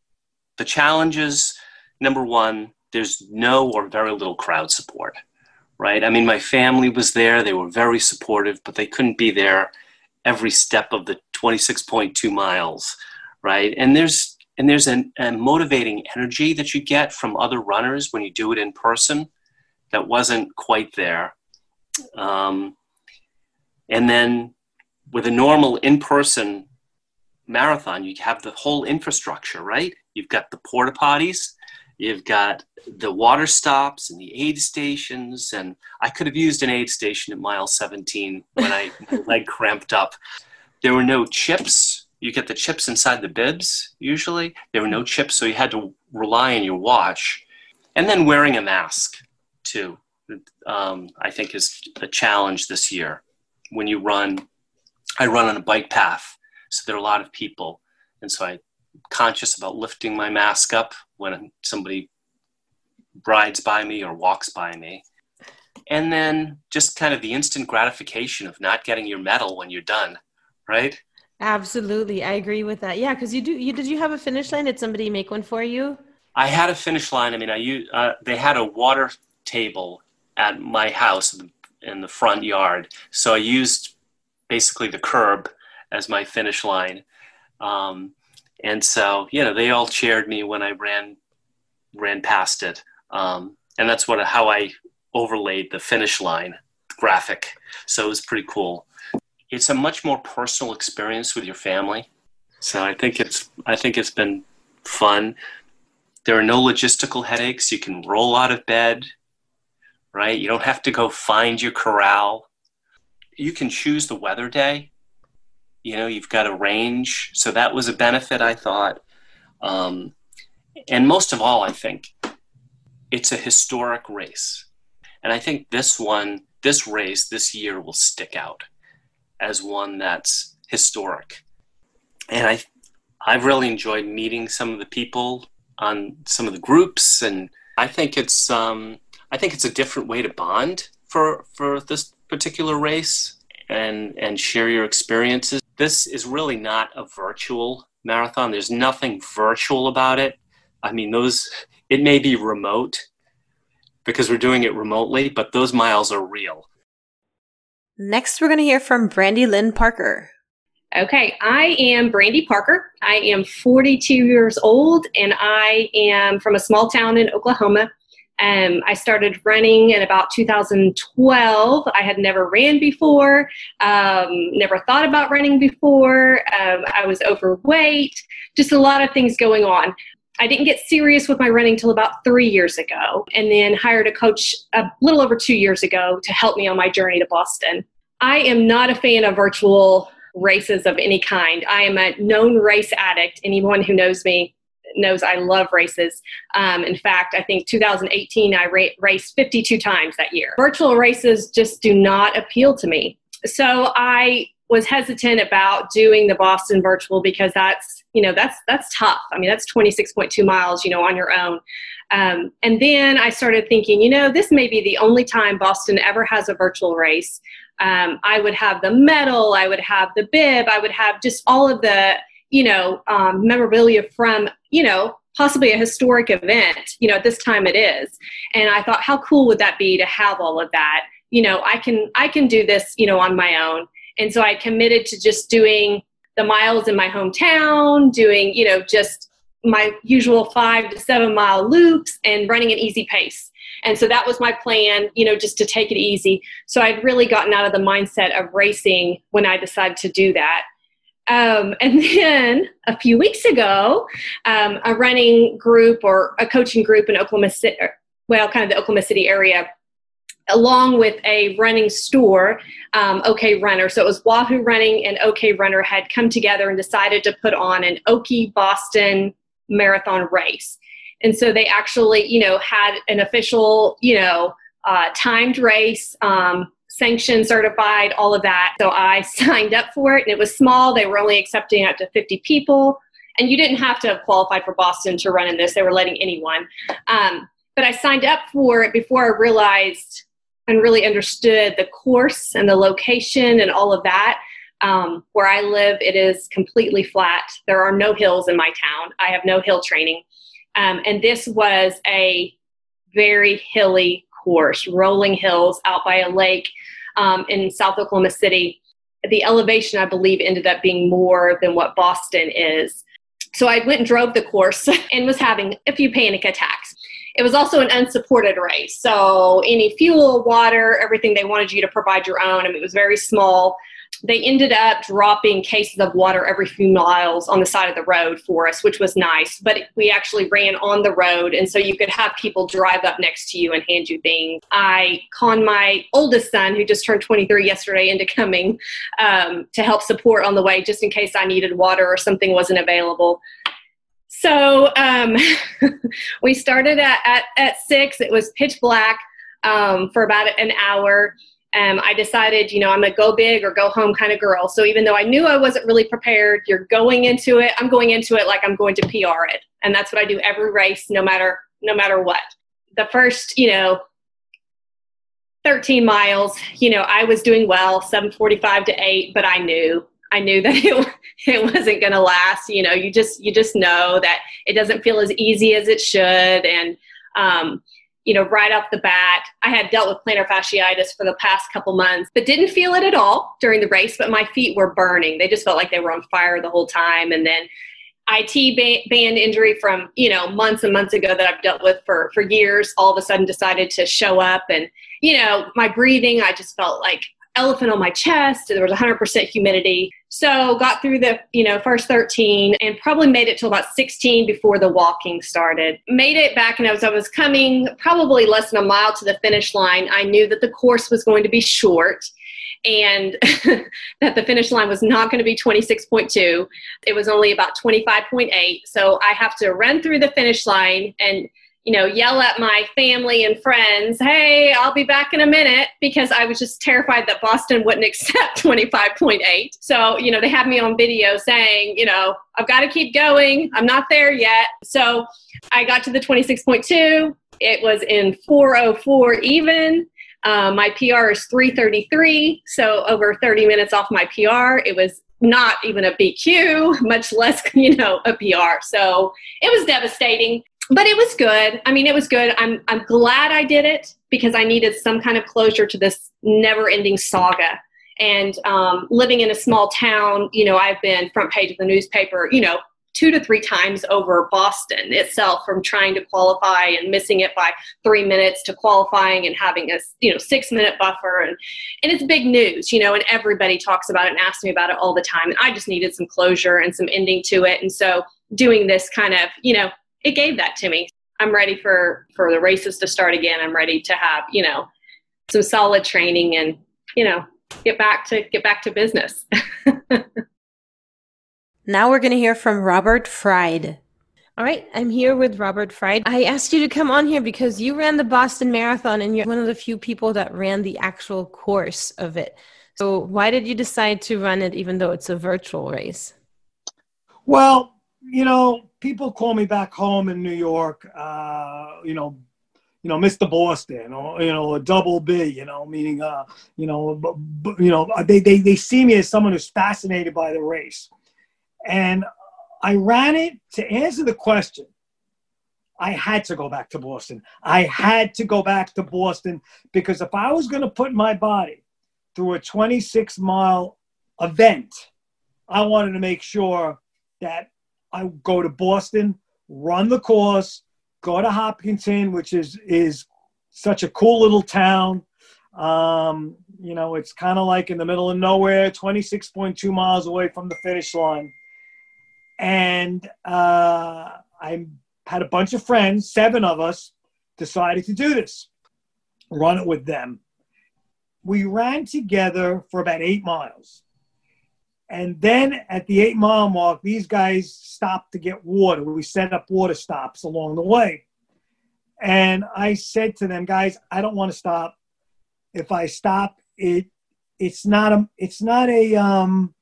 Speaker 7: the challenges number one, there's no or very little crowd support, right? I mean, my family was there, they were very supportive, but they couldn't be there every step of the 26.2 miles, right? And there's and there's an, a motivating energy that you get from other runners when you do it in person that wasn't quite there. Um, and then with a normal in person marathon, you have the whole infrastructure, right? You've got the porta potties, you've got the water stops and the aid stations. And I could have used an aid station at mile 17 when I my leg cramped up. There were no chips you get the chips inside the bibs usually. There were no chips, so you had to rely on your watch. And then wearing a mask too, um, I think is a challenge this year. When you run, I run on a bike path, so there are a lot of people. And so I'm conscious about lifting my mask up when somebody rides by me or walks by me. And then just kind of the instant gratification of not getting your medal when you're done, right?
Speaker 1: Absolutely, I agree with that. Yeah, because you do. You did you have a finish line? Did somebody make one for you?
Speaker 7: I had a finish line. I mean, I used, uh, they had a water table at my house in the front yard, so I used basically the curb as my finish line. Um, and so, you know, they all cheered me when I ran ran past it, um, and that's what how I overlaid the finish line graphic. So it was pretty cool. It's a much more personal experience with your family. So I think it's I think it's been fun. There are no logistical headaches. You can roll out of bed, right? You don't have to go find your corral. You can choose the weather day. You know, you've got a range. So that was a benefit, I thought. Um, and most of all, I think it's a historic race. And I think this one, this race this year will stick out as one that's historic. And I, I've really enjoyed meeting some of the people on some of the groups, and I think it's, um, I think it's a different way to bond for for this particular race and and share your experiences. This is really not a virtual marathon. There's nothing virtual about it. I mean, those, it may be remote because we're doing it remotely, but those miles are real.
Speaker 1: Next, we're going to hear from Brandy Lynn Parker.
Speaker 8: Okay, I am Brandy Parker. I am 42 years old and I am from a small town in Oklahoma. Um, I started running in about 2012. I had never ran before, um, never thought about running before. Um, I was overweight, just a lot of things going on. I didn't get serious with my running till about three years ago, and then hired a coach a little over two years ago to help me on my journey to Boston. I am not a fan of virtual races of any kind. I am a known race addict. Anyone who knows me knows I love races. Um, in fact, I think 2018 I ra- raced 52 times that year. Virtual races just do not appeal to me. So I was hesitant about doing the Boston virtual because that's you know that's that's tough. I mean that's 26.2 miles you know on your own. Um, and then I started thinking, you know, this may be the only time Boston ever has a virtual race. Um, I would have the medal, I would have the bib, I would have just all of the you know um, memorabilia from you know possibly a historic event. You know at this time it is, and I thought, how cool would that be to have all of that? You know, I can I can do this you know on my own. And so I committed to just doing the miles in my hometown, doing, you know, just my usual five to seven mile loops and running an easy pace. And so that was my plan, you know, just to take it easy. So I'd really gotten out of the mindset of racing when I decided to do that. Um, and then a few weeks ago, um, a running group or a coaching group in Oklahoma City, well, kind of the Oklahoma City area, along with a running store, um, OK Runner. So it was Wahoo Running and OK Runner had come together and decided to put on an Okie Boston marathon race. And so they actually, you know, had an official, you know, uh, timed race, um, sanctioned, certified, all of that. So I signed up for it, and it was small. They were only accepting up to 50 people, and you didn't have to have qualified for Boston to run in this. They were letting anyone. Um, but I signed up for it before I realized and really understood the course and the location and all of that. Um, where I live, it is completely flat. There are no hills in my town. I have no hill training. Um, and this was a very hilly course, rolling hills out by a lake um, in South Oklahoma City. The elevation, I believe, ended up being more than what Boston is. So I went and drove the course and was having a few panic attacks. It was also an unsupported race. So any fuel, water, everything they wanted you to provide your own. I mean, it was very small. They ended up dropping cases of water every few miles on the side of the road for us, which was nice. But we actually ran on the road, and so you could have people drive up next to you and hand you things. I conned my oldest son, who just turned 23 yesterday, into coming um, to help support on the way, just in case I needed water or something wasn't available. So um, we started at, at, at, six. It was pitch black um, for about an hour. Um, I decided, you know, I'm a go big or go home kind of girl. So even though I knew I wasn't really prepared, you're going into it. I'm going into it like I'm going to PR it, and that's what I do every race, no matter no matter what. The first, you know, 13 miles, you know, I was doing well, 7:45 to 8, but I knew I knew that it it wasn't going to last. You know, you just you just know that it doesn't feel as easy as it should, and um, you know, right off the bat, I had dealt with plantar fasciitis for the past couple months, but didn't feel it at all during the race. But my feet were burning; they just felt like they were on fire the whole time. And then IT band injury from you know months and months ago that I've dealt with for for years, all of a sudden decided to show up, and you know, my breathing, I just felt like elephant on my chest. There was 100% humidity. So got through the, you know, first 13 and probably made it till about 16 before the walking started. Made it back and as I was coming probably less than a mile to the finish line, I knew that the course was going to be short and that the finish line was not going to be 26.2. It was only about 25.8. So I have to run through the finish line and you know, yell at my family and friends, hey, I'll be back in a minute, because I was just terrified that Boston wouldn't accept 25.8. So, you know, they had me on video saying, you know, I've got to keep going. I'm not there yet. So I got to the 26.2. It was in 404 even. Uh, my PR is 333, so over 30 minutes off my PR. It was not even a BQ, much less, you know, a PR. So it was devastating but it was good. I mean, it was good. I'm I'm glad I did it because I needed some kind of closure to this never-ending saga. And um, living in a small town, you know, I've been front page of the newspaper, you know, two to three times over Boston itself from trying to qualify and missing it by three minutes to qualifying and having a you know six minute buffer and and it's big news you know and everybody talks about it and asks me about it all the time and I just needed some closure and some ending to it and so doing this kind of you know it gave that to me. I'm ready for for the races to start again. I'm ready to have you know some solid training and you know get back to get back to business.
Speaker 1: now we're going to hear from Robert Fried. All right, I'm here with Robert Fried. I asked you to come on here because you ran the Boston Marathon and you're one of the few people that ran the actual course of it. So, why did you decide to run it even though it's a virtual race?
Speaker 9: Well, you know, people call me back home in New York, uh, you know, you know, Mr. Boston, or you know, a double B, you know, meaning, uh, you know, b- b- you know, they, they they see me as someone who's fascinated by the race, and I ran it to answer the question. I had to go back to Boston. I had to go back to Boston because if I was going to put my body through a 26 mile event, I wanted to make sure that I go to Boston, run the course, go to Hopkinton, which is is such a cool little town. Um, you know, it's kind of like in the middle of nowhere, 26.2 miles away from the finish line. And uh, I had a bunch of friends, seven of us, decided to do this, run it with them. We ran together for about eight miles. And then at the eight mile mark, these guys stopped to get water. We set up water stops along the way. And I said to them, guys, I don't want to stop. If I stop, it it's not a it's not a um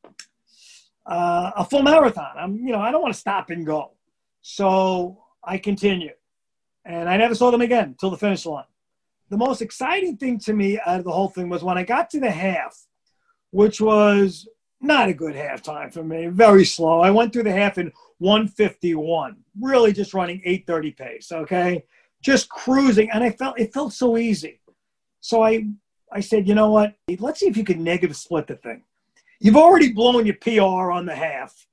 Speaker 9: uh, a full marathon. I'm you know I don't want to stop and go. So I continued, and I never saw them again until the finish line. The most exciting thing to me out of the whole thing was when I got to the half, which was not a good halftime for me. Very slow. I went through the half in 151, really just running 830 pace. Okay, just cruising, and I felt it felt so easy. So I I said, you know what? Let's see if you can negative split the thing. You've already blown your PR on the half,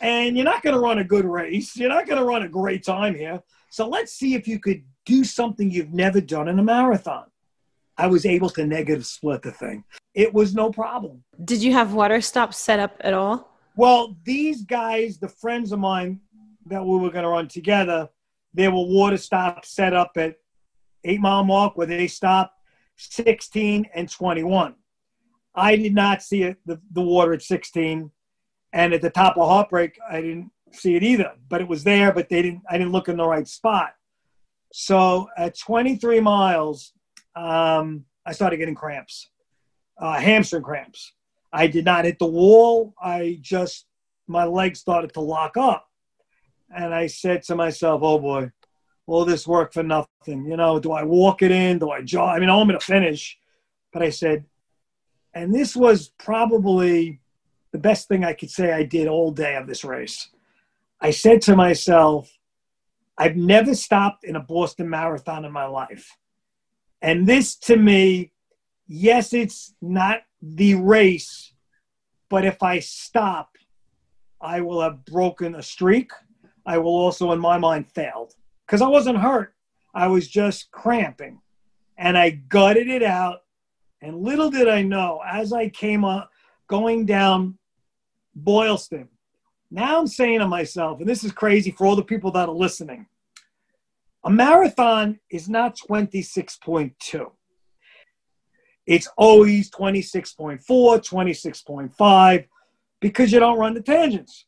Speaker 9: and you're not going to run a good race. You're not going to run a great time here. So let's see if you could do something you've never done in a marathon. I was able to negative split the thing. It was no problem.
Speaker 1: Did you have water stops set up at all?
Speaker 9: Well, these guys, the friends of mine that we were going to run together, there were water stops set up at eight mile mark where they stopped 16 and 21. I did not see it, the, the water at 16. And at the top of Heartbreak, I didn't see it either, but it was there, but they didn't, I didn't look in the right spot. So at 23 miles, um, I started getting cramps, uh, hamstring cramps. I did not hit the wall. I just, my legs started to lock up. And I said to myself, oh boy, all this work for nothing. You know, do I walk it in? Do I jog? I mean, I'm going to finish. But I said, and this was probably the best thing I could say I did all day of this race. I said to myself, I've never stopped in a Boston Marathon in my life. And this to me, yes, it's not the race, but if I stop, I will have broken a streak. I will also, in my mind, failed because I wasn't hurt. I was just cramping. And I gutted it out. And little did I know, as I came up, going down Boylston, now I'm saying to myself, and this is crazy for all the people that are listening a marathon is not 26.2. It's always 26.4, 26.5 because you don't run the tangents.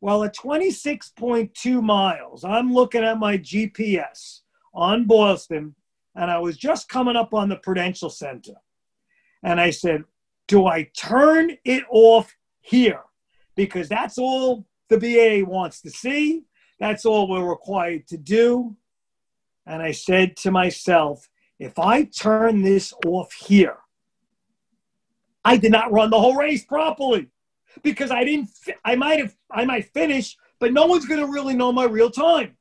Speaker 9: Well, at 26.2 miles, I'm looking at my GPS on Boylston, and I was just coming up on the Prudential Center. And I said, Do I turn it off here? Because that's all the BA wants to see. That's all we're required to do. And I said to myself, if I turn this off here, I did not run the whole race properly because I didn't, I might have, I might finish, but no one's going to really know my real time.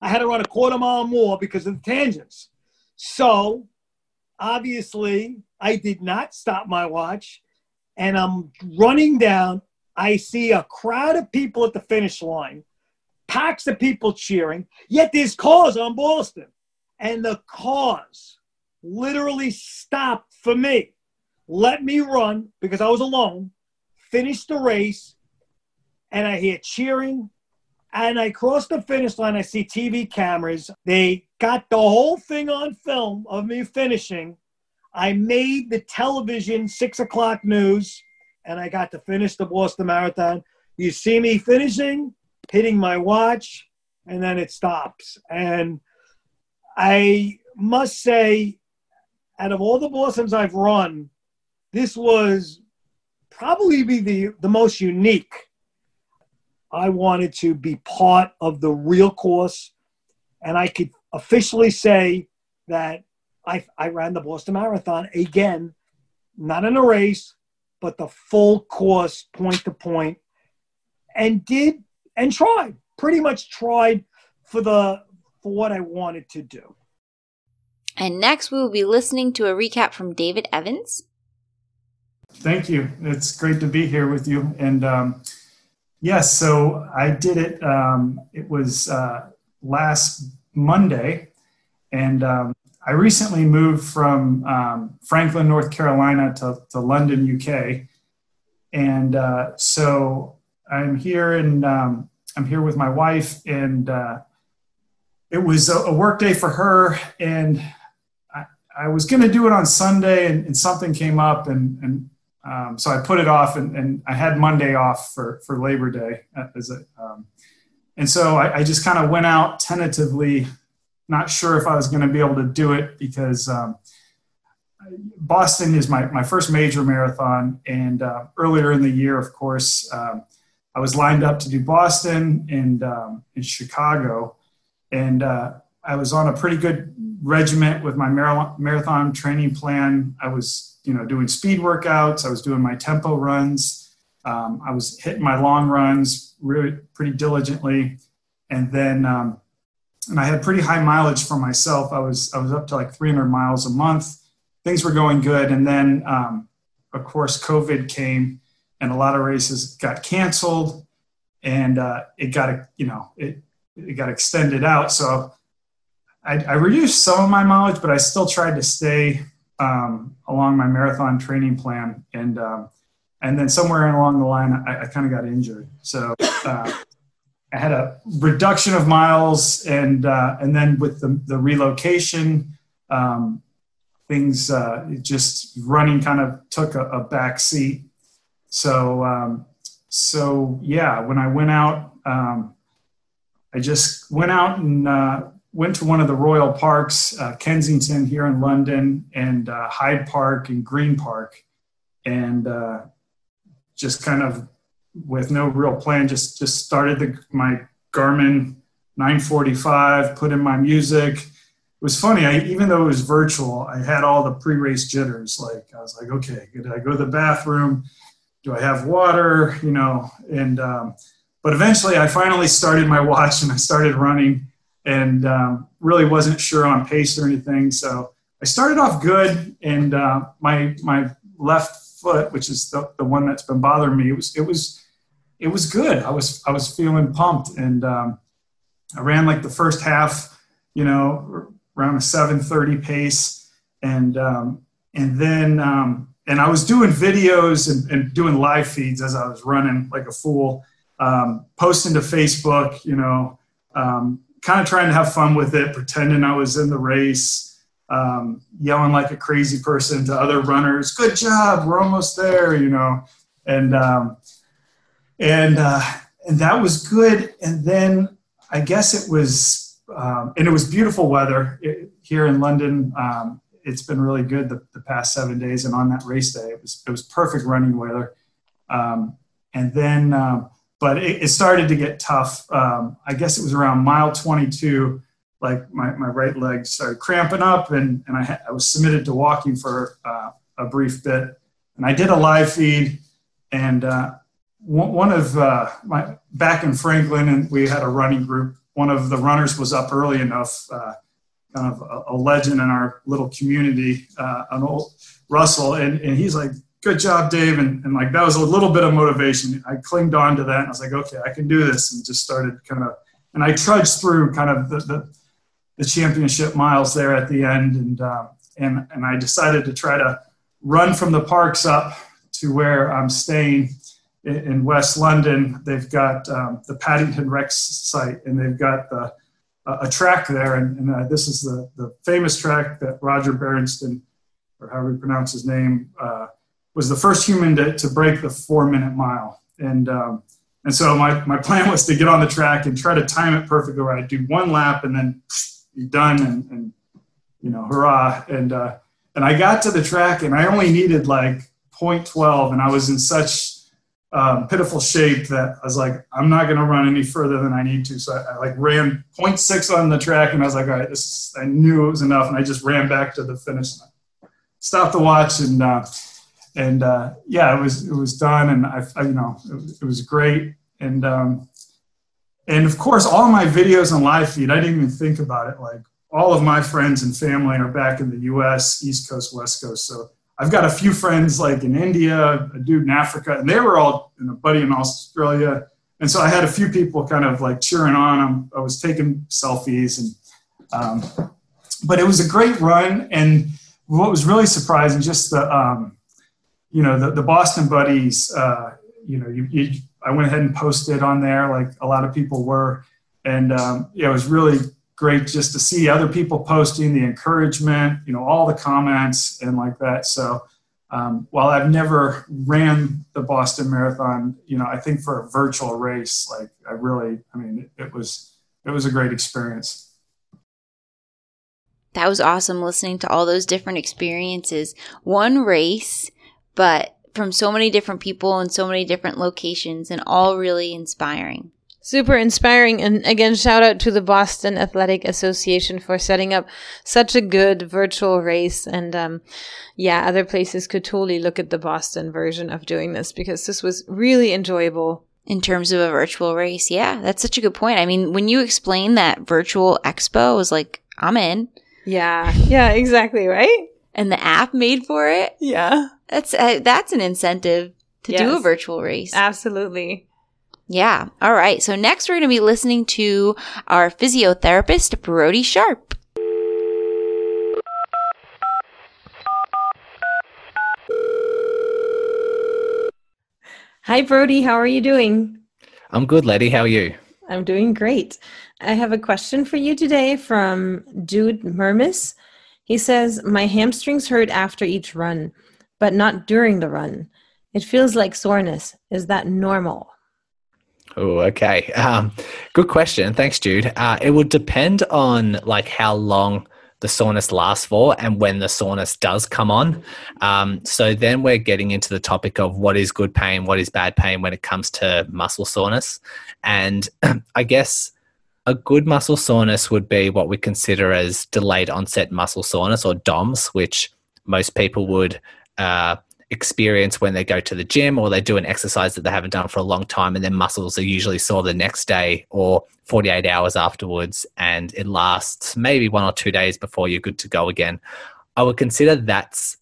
Speaker 9: I had to run a quarter mile more because of the tangents. So obviously, I did not stop my watch and I'm running down. I see a crowd of people at the finish line packs of people cheering, yet there's cars on Boylston. And the cars literally stopped for me, let me run because I was alone, finished the race, and I hear cheering. And I cross the finish line. I see TV cameras. They got the whole thing on film of me finishing. I made the television six o'clock news, and I got to finish the Boston Marathon. You see me finishing, hitting my watch, and then it stops. And I must say, out of all the Bostons I've run, this was probably be the, the most unique. I wanted to be part of the real course, and I could officially say that I, I ran the Boston Marathon again, not in a race, but the full course, point to point, and did and tried, pretty much tried for the for what I wanted to do.
Speaker 2: And next, we will be listening to a recap from David Evans.
Speaker 10: Thank you. It's great to be here with you. And um, yes, so I did it. Um, it was uh, last Monday, and um, I recently moved from um, Franklin, North Carolina, to, to London, UK. And uh, so I'm here and um, I'm here with my wife, and uh, it was a, a, work day for her, and I, I was going to do it on Sunday, and, and something came up, and, and um, so I put it off, and, and, I had Monday off for for Labor Day as a, um, and so I, I just kind of went out tentatively, not sure if I was going to be able to do it because. Um, Boston is my, my first major marathon, and uh, earlier in the year, of course, um, I was lined up to do Boston and um, in Chicago, and uh, I was on a pretty good regiment with my marathon training plan. I was, you know, doing speed workouts. I was doing my tempo runs. Um, I was hitting my long runs really pretty diligently, and then um, and I had pretty high mileage for myself. I was I was up to like 300 miles a month. Things were going good, and then um, of course COVID came and a lot of races got canceled and uh, it got you know it, it got extended out. So I, I, reduced some of my mileage but i still tried to stay um, along my marathon training plan. And um, and then somewhere along the line i, I kind of got injured. So uh, i had a reduction of miles and uh, and then with the, the relocation um, things uh, just running kind of took a, a back seat. So, um, so yeah, when I went out, um, I just went out and uh, went to one of the royal parks, uh, Kensington here in London, and uh, Hyde Park and Green Park, and uh, just kind of with no real plan, just just started the, my Garmin 945, put in my music. It was funny. I, even though it was virtual, I had all the pre-race jitters. Like I was like, okay, did I go to the bathroom? do I have water? You know, and um, but eventually I finally started my watch and I started running and um, really wasn't sure on pace or anything. So I started off good and uh, my my left foot, which is the, the one that's been bothering me, it was it was it was good. I was I was feeling pumped and um, I ran like the first half, you know, around a 730 pace and um, and then um, and I was doing videos and, and, doing live feeds as I was running like a fool, um, posting to Facebook, you know, um, kind of trying to have fun with it, pretending I was in the race, um, yelling like a crazy person to other runners, "Good job, we're almost there," you know, and um, and uh, and that was good. And then I guess it was, um, and it was beautiful weather it, here in London. Um, it's been really good the, the, past seven days, and on that race day, it was it was perfect running weather. And then, but it, it, started to get tough. Um, I guess it was around mile 22. Like my, my right leg started cramping up, and and I, ha- I was submitted to walking for uh, a brief bit. And I did a live feed, and uh, one of uh, my back in Franklin, and we had a running group. One of the runners was up early enough uh, kind of a, a, legend in our little community, uh, Arnold Russell, and, and he's like, "Good job, Dave," and, and like that was a little bit of motivation. I clinged on to that, and I was like, "Okay, I can do this," and just started kind of, and I trudged through kind of the the, the championship miles there at the end, and uh, and and I decided to try to run from the parks up to where I'm staying in West London. They've got um, the Paddington Rex site, and they've got the a track there, and, and uh, this is the, the famous track that Roger Berenstain, or however you pronounce his name, uh, was the first human to, to break the four minute mile. And, um, and so my, my plan was to get on the track and try to time it perfectly where I'd do one lap and then be done and, and you know, hurrah. And, uh, and I got to the track and I only needed like 0.12 and I was in such um, pitiful shape that I was like, I'm not going to run any further than I need to. So I, I, like ran 0.6 on the track, and I was like, all right, this is, I knew it was enough, and I just ran back to the finish line, stopped the watch, and uh, and uh, yeah, it was it was done, and I, I you know it, it, was great, and um, and of course all my videos on live feed, I didn't even think about it. Like all of my friends and family are back in the U.S. East Coast, West Coast, so I've got a few friends like in India, a dude in Africa, and they were all, and a buddy in Australia. And so I had a few people kind of like cheering on. them. I was taking selfies, and um, but it was a great run. And what was really surprising, just the um, you know the, the Boston buddies. Uh, you know, you, you, I went ahead and posted on there like a lot of people were, and um, yeah, it was really great just to see other people posting the encouragement, you know, all the comments and like that. So um, while I've never ran the Boston Marathon, you know, I think for a virtual race, like I really, I mean, it, it was it was a great experience.
Speaker 2: That was awesome listening to all those different experiences. One race, but from so many different people and so many different locations, and all really inspiring.
Speaker 1: Super inspiring. And again, shout out to the Boston Athletic Association for setting up such a good virtual race. And, um, yeah, other places could totally look at the Boston version of doing this because this was really enjoyable.
Speaker 2: In terms of a virtual race. Yeah, that's such a good point. I mean, when you explain that virtual expo, I was like, I'm in.
Speaker 1: Yeah. Yeah, exactly. Right.
Speaker 2: And the app made for it.
Speaker 1: Yeah.
Speaker 2: That's, uh, that's an incentive to yes. do a virtual race.
Speaker 1: Absolutely.
Speaker 2: Yeah. All right. So next we're going to be listening to our physiotherapist, Brodie Sharpe.
Speaker 1: Hi, Brodie. How are you doing?
Speaker 11: I'm good, lady. How are you?
Speaker 1: I'm doing great. I have a question for you today from Jude Mermis. He says, My hamstrings hurt after each run, but not during the run. It feels like soreness. Is that normal?
Speaker 11: Oh, okay. Um, good question. Thanks, Jude. Uh, it would depend on like how long the soreness lasts for and when the soreness does come on. Um, so then we're getting into the topic of what is good pain, what is bad pain when it comes to muscle soreness. And I guess a good muscle soreness would be what we consider as delayed onset muscle soreness or DOMS, which most people would uh, experience when they go to the gym or they do an exercise that they haven't done for a long time and their muscles are usually sore the next day or 48 hours afterwards and it lasts maybe one or two days before you're good to go again. I would consider that's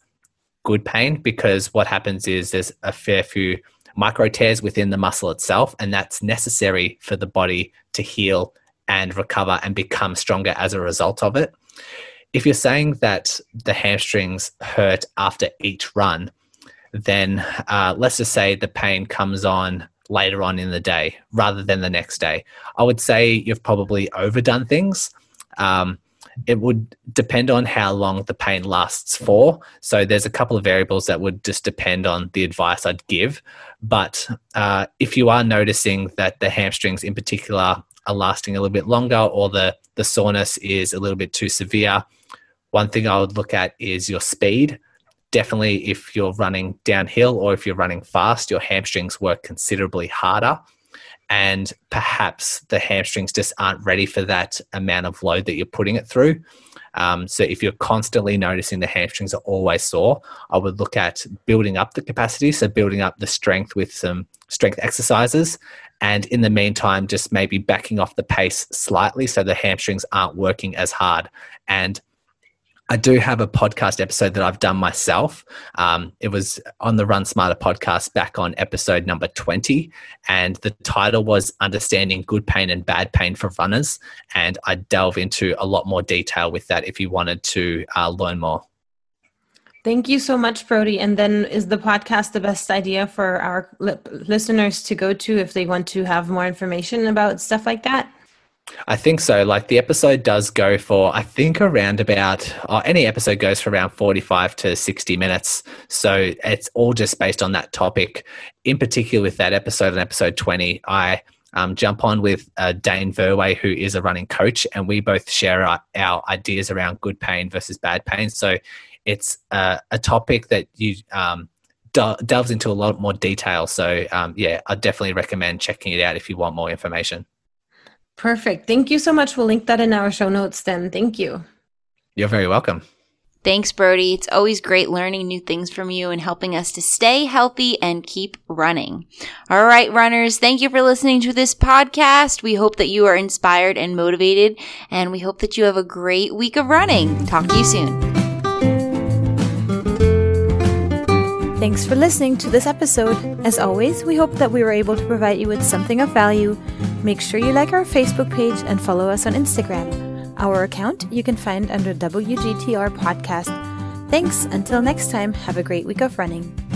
Speaker 11: good pain because what happens is there's a fair few micro tears within the muscle itself, and that's necessary for the body to heal and recover and become stronger as a result of it. If you're saying that the hamstrings hurt after each run, then uh, let's just say the pain comes on later on in the day rather than the next day. I would say you've probably overdone things. Um, it would depend on how long the pain lasts for. So there's a couple of variables that would just depend on the advice I'd give. But uh, if you are noticing that the hamstrings in particular are lasting a little bit longer or the, the soreness is a little bit too severe, one thing I would look at is your speed. Definitely, if you're running downhill or if you're running fast, your hamstrings work considerably harder and perhaps the hamstrings just aren't ready for that amount of load that you're putting it through. Um, so if you're constantly noticing the hamstrings are always sore, I would look at building up the capacity, so building up the strength with some strength exercises, and in the meantime, just maybe backing off the pace slightly so the hamstrings aren't working as hard. And I do have a podcast episode that I've done myself. Um, it was on the Run Smarter podcast back on episode number 20. And the title was Understanding Good Pain and Bad Pain for Runners. And I delve into a lot more detail with that if you wanted to uh, learn more.
Speaker 1: Thank you so much, Brodie. And then is the podcast the best idea for our li- listeners to go to if they want to have more information about stuff like that?
Speaker 11: I think so. Like the episode does go for, I think around about, oh, any episode goes for around 45 to 60 minutes. So it's all just based on that topic. In particular, with that episode and episode 20, I um, jump on with uh, Dane Verway, who is a running coach, and we both share our, our ideas around good pain versus bad pain. So it's uh, a topic that you um, delves into a lot more detail. So um, yeah, I definitely recommend checking it out if you want more information.
Speaker 1: Perfect. Thank you so much. We'll link that in our show notes then. Thank you.
Speaker 11: You're very welcome.
Speaker 2: Thanks, Brodie. It's always great learning new things from you and helping us to stay healthy and keep running. All right, runners, thank you for listening to this podcast. We hope that you are inspired and motivated, and we hope that you have a great week of running. Talk to you soon.
Speaker 1: Thanks for listening to this episode. As always, we hope that we were able to provide you with something of value. Make sure you like our Facebook page and follow us on Instagram. Our account you can find under WGTR Podcast. Thanks. Until next time, have a great week of running.